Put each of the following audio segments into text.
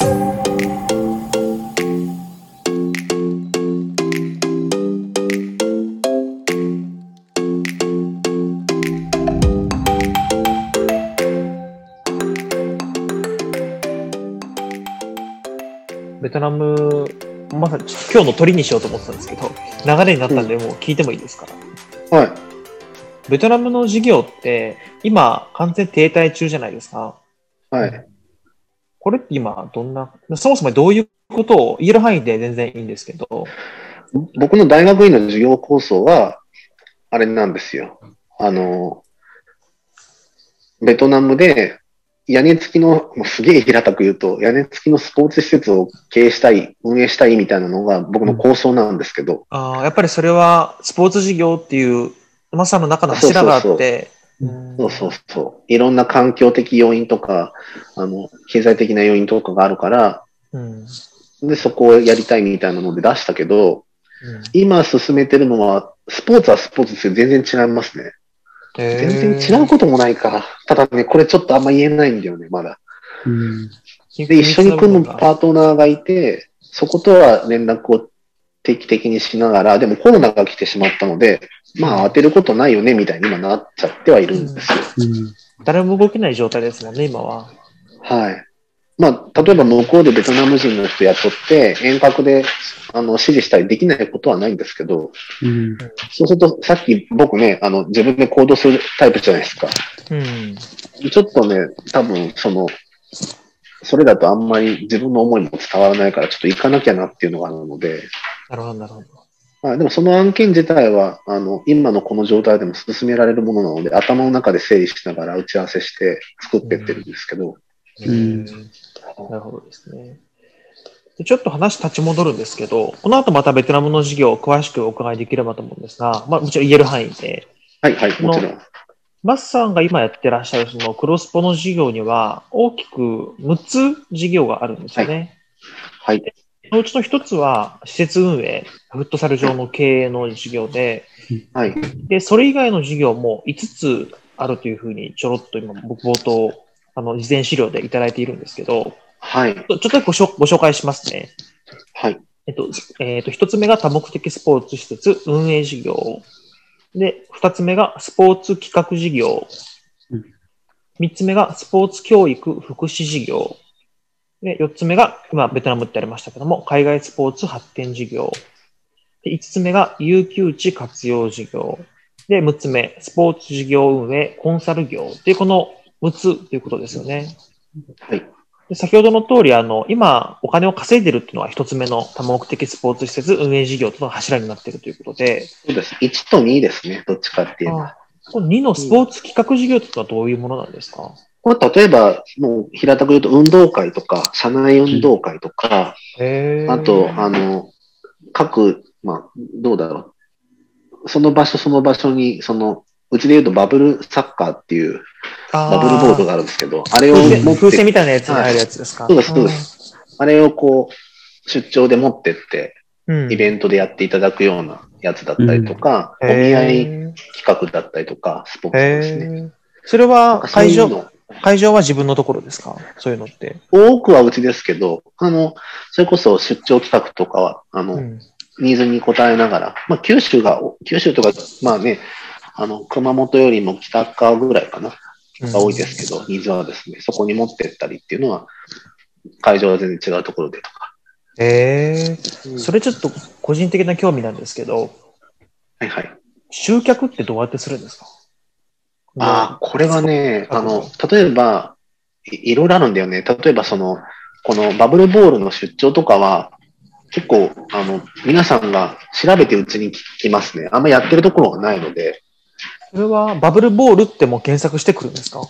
ベトナム、まさにちょっと今日の鳥にしようと思ってたんですけど、流れになったんで、もう聞いてもいいですか、はい。ベトナムの事業って、今、完全停滞中じゃないですか。はい。これって今、どんな、そもそもどういうことを言える範囲で全然いいんですけど、僕の大学院の授業構想は、あれなんですよ。あの、ベトナムで屋根付きの、もうすげえ平たく言うと、屋根付きのスポーツ施設を経営したい、運営したいみたいなのが僕の構想なんですけど、あーやっぱりそれはスポーツ事業っていう、まさの中の柱があって、うんそうそうそう。いろんな環境的要因とか、あの、経済的な要因とかがあるから、うんで、そこをやりたいみたいなので出したけど、今進めてるのは、スポーツはスポーツですよ。全然違いますね。全然違うこともないから。ただね、これちょっとあんま言えないんだよね、まだ。うん。で、一緒に組むパートナーがいて、そことは連絡を定期的にしながら、でもコロナが来てしまったので、まあ当てることないよね、みたいに今なっちゃってはいるんですよ。うん。誰も動けない状態ですもんね、今は。はい。まあ、例えば向こうでベトナム人の人雇って、遠隔で、あの、指示したりできないことはないんですけど、うん。そうすると、さっき僕ね、あの、自分で行動するタイプじゃないですか。うん。ちょっとね、多分、その、それだとあんまり自分の思いも伝わらないから、ちょっと行かなきゃなっていうのがあるので、なるほど、なるほど。まあ、でもその案件自体は、あの、今のこの状態でも進められるものなので、頭の中で整理しながら打ち合わせして作ってってるんですけど、うんなるほどですね。でちょっと話立ち戻るんですけど、この後またベトナムの事業を詳しくお伺いできればと思うんですが、まあもちろん言える範囲で、はい、はい、もちろん。マスさんが今やってらっしゃるそのクロスポの事業には大きく6つ事業があるんですよね。はい。そのうちの1つは施設運営、フットサル上の経営の事業で、はい。で、それ以外の事業も5つあるというふうにちょろっと今僕冒頭、あの、事前資料でいただいているんですけど、はい。ちょっとごしょご紹介しますね。はい。えっと、えっと、一つ目が多目的スポーツ施設運営事業。で、二つ目がスポーツ企画事業うん。三つ目がスポーツ教育福祉事業。で、四つ目が、今、ベトナムってありましたけども、海外スポーツ発展事業。で、五つ目が有給地活用事業。で、六つ目、スポーツ事業運営コンサル業。で、この六つということですよね。はい。で先ほどの通り、あの、今、お金を稼いでるっていうのは一つ目の多目的スポーツ施設運営事業とのが柱になっているということで、そうです。1と2ですね。どっちかっていうと。あこの2のスポーツ企画事業というのはどういうものなんですか、これ例えば、もう平たく言うと運動会とか、社内運動会とか、あと、あの、各、まあ、どうだろう。その場所その場所に、その、うちで言うとバブルサッカーっていうあバブルボードがあるんですけど、あれを持って、風船みたいなやつに入るやつですか、そうですそうです。あれをこう、出張で持ってって、うん。イベントでやっていただくようなやつだったりとか、お見合いへ企画だったりとか、スポーツーですね。それは会場、会場は自分のところですか？そういうのって。多くはうちですけど、あの、それこそ出張企画とかは、あの、うん。ニーズに応えながら、まあ、九州が、九州とか、まあね、あの、熊本よりも北側ぐらいかな、が多いですけど、ニーズはですね、そこに持ってったりっていうのは、会場は全然違うところでとか。へえ。それちょっと個人的な興味なんですけど、はいはい。集客ってどうやってするんですか？ああ、これはね、あの、例えばい、いろいろあるんだよね。例えば、その、このバブルボールの出張とかは、結構、あの、皆さんが調べてうちに聞きますね。あんまやってるところがないので、それはバブルボールってもう検索してくるんですか？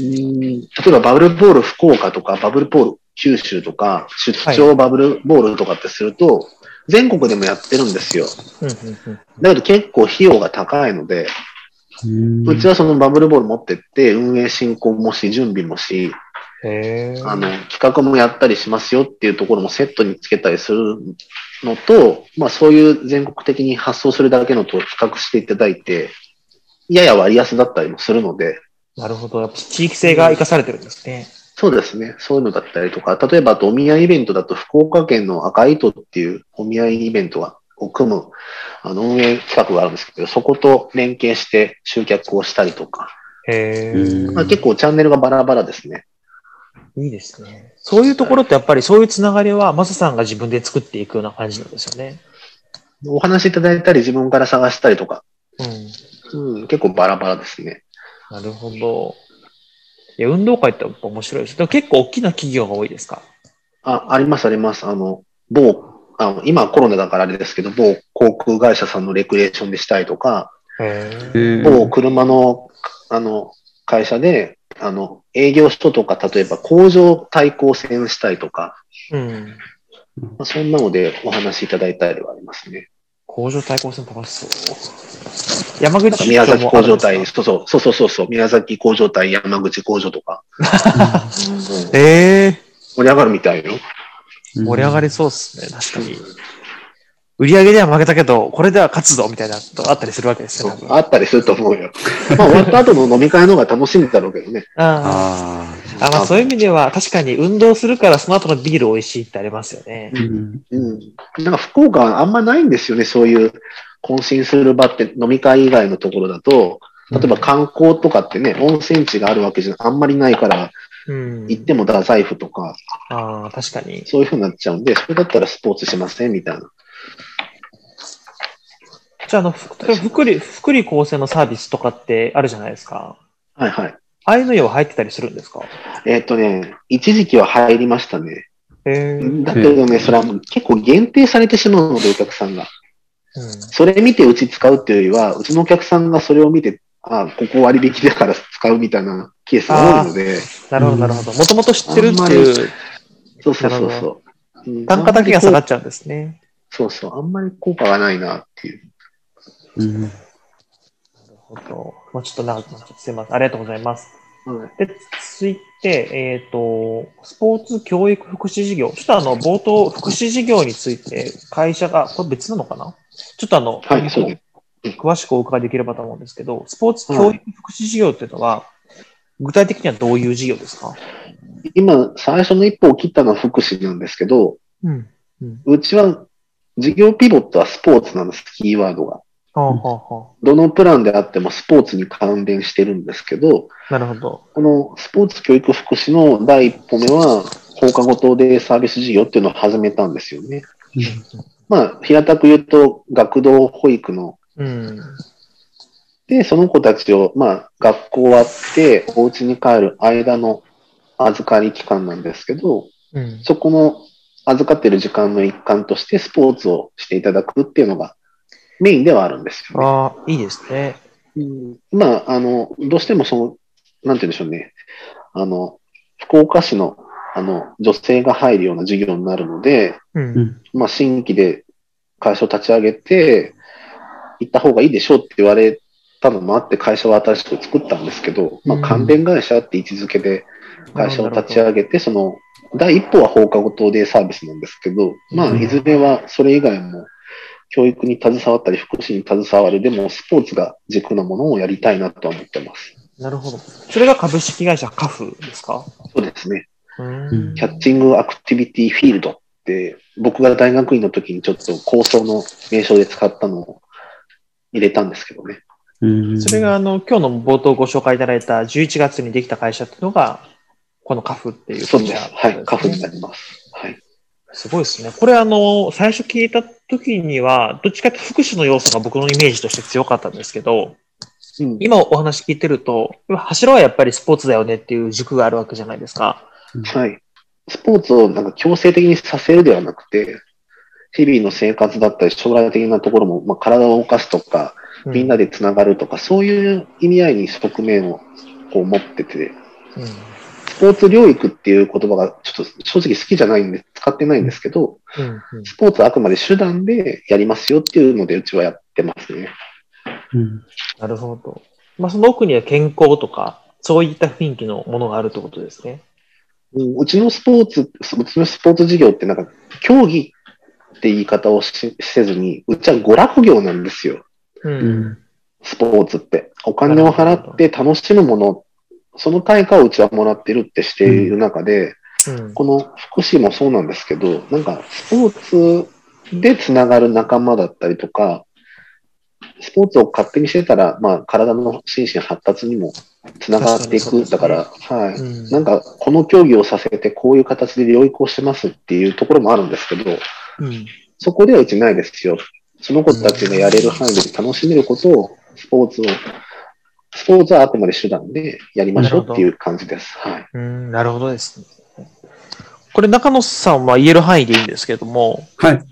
例えばバブルボール福岡とか、バブルボール九州とか、出張バブルボールとかってすると、全国でもやってるんですよ。うんうんうんだけど結構費用が高いので、うちはそのバブルボール持ってって、運営進行もし、準備もし。あの、企画もやったりしますよっていうところもセットにつけたりするのと、まあそういう全国的に発送するだけのと比較していただいて、やや割安だったりもするので、なるほど。やっぱ地域性が生かされてるんですね。そうですね。そういうのだったりとか、例えばあとお見合いイベントだと福岡県の赤糸っていうお見合いイベントがを組むあの運営企画があるんですけど、そこと連携して集客をしたりとか、へ。まあ、結構チャンネルがバラバラですね。いいですね。そういうところってやっぱりそういうつながりは、マサさんが自分で作っていくような感じなんですよね。お話いただいたり自分から探したりとか、うん。うん、結構バラバラですね。なるほど。いや、運動会ってやっぱ面白いです。でも結構大きな企業が多いですか？あ、ありますあります。あの、某、あの今はコロナだからあれですけど、某航空会社さんのレクリエーションでしたりとか、某車の、あの、会社で、あの、営業所とか、例えば工場対抗戦したりとか、え。うん。まあ、そんなのでお話しいただいたりはありますね。工場対抗戦楽しそう。山口出宮崎工場隊、そうそう、そうそうそう宮崎工場隊、山口工場とか、うんええ盛り上がるみたいよ。盛り上がりそうですね、確かに。売り上げでは負けたけど、これでは勝つぞみたいなことあったりするわけですよ、多分。あったりすると思うよ。まあ終わった後の飲み会の方が楽しいんだろうけどね。あああ。あ、まあそういう意味では、確かに運動するからその後のビール美味しいってありますよねあ。。うん。うん。なんか福岡はあんまないんですよね、そういう渾身する場って飲み会以外のところだと、例えば観光とかってね、温泉地があるわけじゃあんまりないから、うん。行っても太宰府とか、ああ、確かに。そういう風になっちゃうんで、それだったらスポーツしませんみたいな。じゃあ、あの、福利、福利厚生のサービスとかってあるじゃないですか。はいはい。ああいうのよ入ってたりするんですか？えっ、とね、一時期は入りましたね。へえ。うん。だけどね、それは結構限定されてしまうので、お客さんが。それ見てうち使うっていうよりは、うちのお客さんがそれを見て、あここ割引だから使うみたいなケースが多いので、なるほど、なるほど。もともと知ってるっていうそうそうそうそう。うん単価だけが下がっちゃうんですね。そうそう、あんまり効果がないなっていう。うん。なるほど。まあ、ちょっと長くなっちゃってすいません。ありがとうございます。はいで、続いて、えっ、と、スポーツ教育福祉事業。ちょっとあの、冒頭、福祉事業について、会社が、これ別なのかな？ちょっとあの、はいそうです詳しくお伺いできればと思うんですけど、スポーツ教育福祉事業っていうのは、具体的にはどういう事業ですか？今、最初の一歩を切ったのは福祉なんですけど、うん。うちは事業ピボットはスポーツなんです、キーワードが。はあ、はあはどのプランであってもスポーツに関連してるんですけど、あ、なるほど。このスポーツ教育福祉の第一歩目は、放課後等デイサービス事業っていうのを始めたんですよね。まあ、平たく言うと、学童保育の、うん。で、その子たちを、まあ、学校終わって、お家に帰る間の預かり期間なんですけど、うん。そこの預かってる時間の一環としてスポーツをしていただくっていうのがメインではあるんですよね。ああ、いいですね。うんまあ、あの、どうしてもその、なんて言うんでしょうね。あの、福岡市の、あの、女性が入るような授業になるので、うん。うんまあ、新規で会社を立ち上げて、行った方がいいでしょうって言われたのもあって、会社は新しく作ったんですけど、まあ、うん関連会社って位置づけで会社を立ち上げて、その、第一歩は放課後等デイサービスなんですけど、まあ、うんいずれはそれ以外も、教育に携わったり、福祉に携わる、でもスポーツが軸のものをやりたいなとは思ってます。なるほど。それが株式会社カフですか？そうですね。うんキャッチングアクティビティフィールドって、僕が大学院の時にちょっと構想の名称で使ったのを入れたんですけどね。うんそれが、あの、今日の冒頭ご紹介いただいた11月にできた会社っていうのが、このカフっていうそうです。会社はい。カフになります。はい。すごいですね。これあの、最初聞いた時には、どっちかっていうと福祉の要素が僕のイメージとして強かったんですけど、うん今お話聞いてると、柱はやっぱりスポーツだよねっていう軸があるわけじゃないですか。はい。スポーツをなんか強制的にさせるではなくて、日々の生活だったり将来的なところも、まあ、体を動かすとか、みんなで、でつながるとか、そういう意味合いに側面をこう持ってて、うん。スポーツ療育っていう言葉がちょっと正直好きじゃないんで使ってないんですけど、うん。うん。スポーツはあくまで手段でやりますよっていうのでうちはやってますね。うん。なるほど。まあ、その奥には健康とか、そういった雰囲気のものがあるってことですね。うん。うちのスポーツ、うちのスポーツ事業ってなんか競技って言い方をしせずに、うちは娯楽業なんですよ。う。うんんスポーツって。お金を払って楽しむものその対価をうちはもらってるってしている中で、うん。この福祉もそうなんですけど、なんかスポーツでつながる仲間だったりとか、スポーツを勝手にしてたら、まあ体の心身発達にもつながっていく。確かねだから、はい。うんなんか、この競技をさせてこういう形で療育をしてますっていうところもあるんですけど、うん。そこではうちないですよ。その子たちがやれる範囲で楽しめることを、スポーツを、スポーツはあくまで手段でやりましょうっていう感じです。はい。うん、なるほどですね。これ中野さんは言える範囲でいいんですけども、はい。ま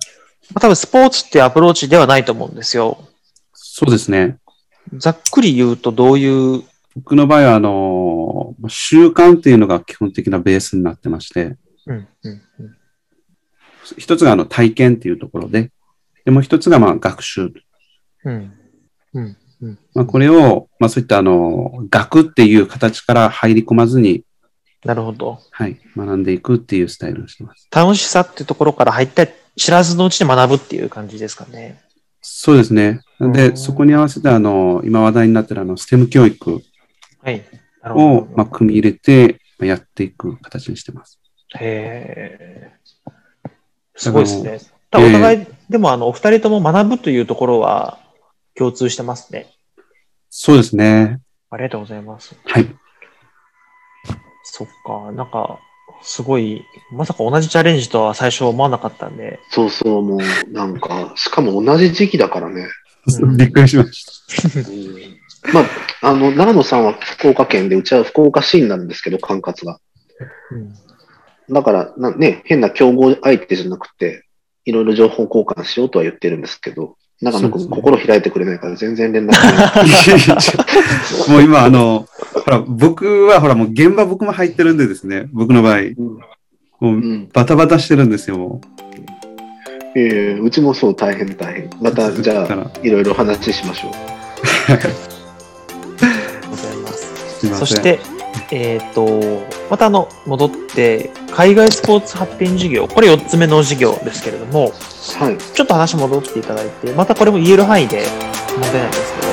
あ多分スポーツっていうアプローチではないと思うんですよ。そうですね。ざっくり言うとどういう、僕の場合は、あの、習慣っていうのが基本的なベースになってまして、うん、うん、うん。一つがあの体験っていうところで、でもう一つがまあ学習。うん、うん、うん。まあ、これを、まあそういったあの、学っていう形から入り込まずに、なるほど。はい、学んでいくっていうスタイルをしてます。楽しさってところから入った知らずのうちに学ぶっていう感じですかね。そうですね。うんで、そこに合わせてあの、今話題になってるあの、ステム教育を、ど。まあ、組み入れてまあやっていく形にしてます。へえ。すごいですね。お互い、でもあの、お二人とも学ぶというところは共通してますね。そうですね。ありがとうございます。はい。そっか、なんか、すごい、まさか同じチャレンジとは最初思わなかったんで、そうそう、もう、なんか、しかも同じ時期だからね。うんびっくりしました。うんまあ、あの、長野さんは福岡県で、うちは福岡市になるんですけど、管轄が。うんだからな、ね、変な競合相手じゃなくて、いろいろ情報交換しようとは言ってるんですけど、長野君そうですね心開いてくれないから全然連絡ない。もう今、あの、ほら、僕は、ほら、もう現場僕も入ってるんでですね、僕の場合、うんもう、うんバタバタしてるんですよ、もええうちもそう大変大変。また、じゃあ、いろいろ話しましょう。ございます。すいません。そして、えっ、と、またあの、戻って、海外スポーツ発展事業、これ4つ目の事業ですけれども、はい。ちょっと話戻っていただいて、またこれも言える範囲で問題ないんですけど、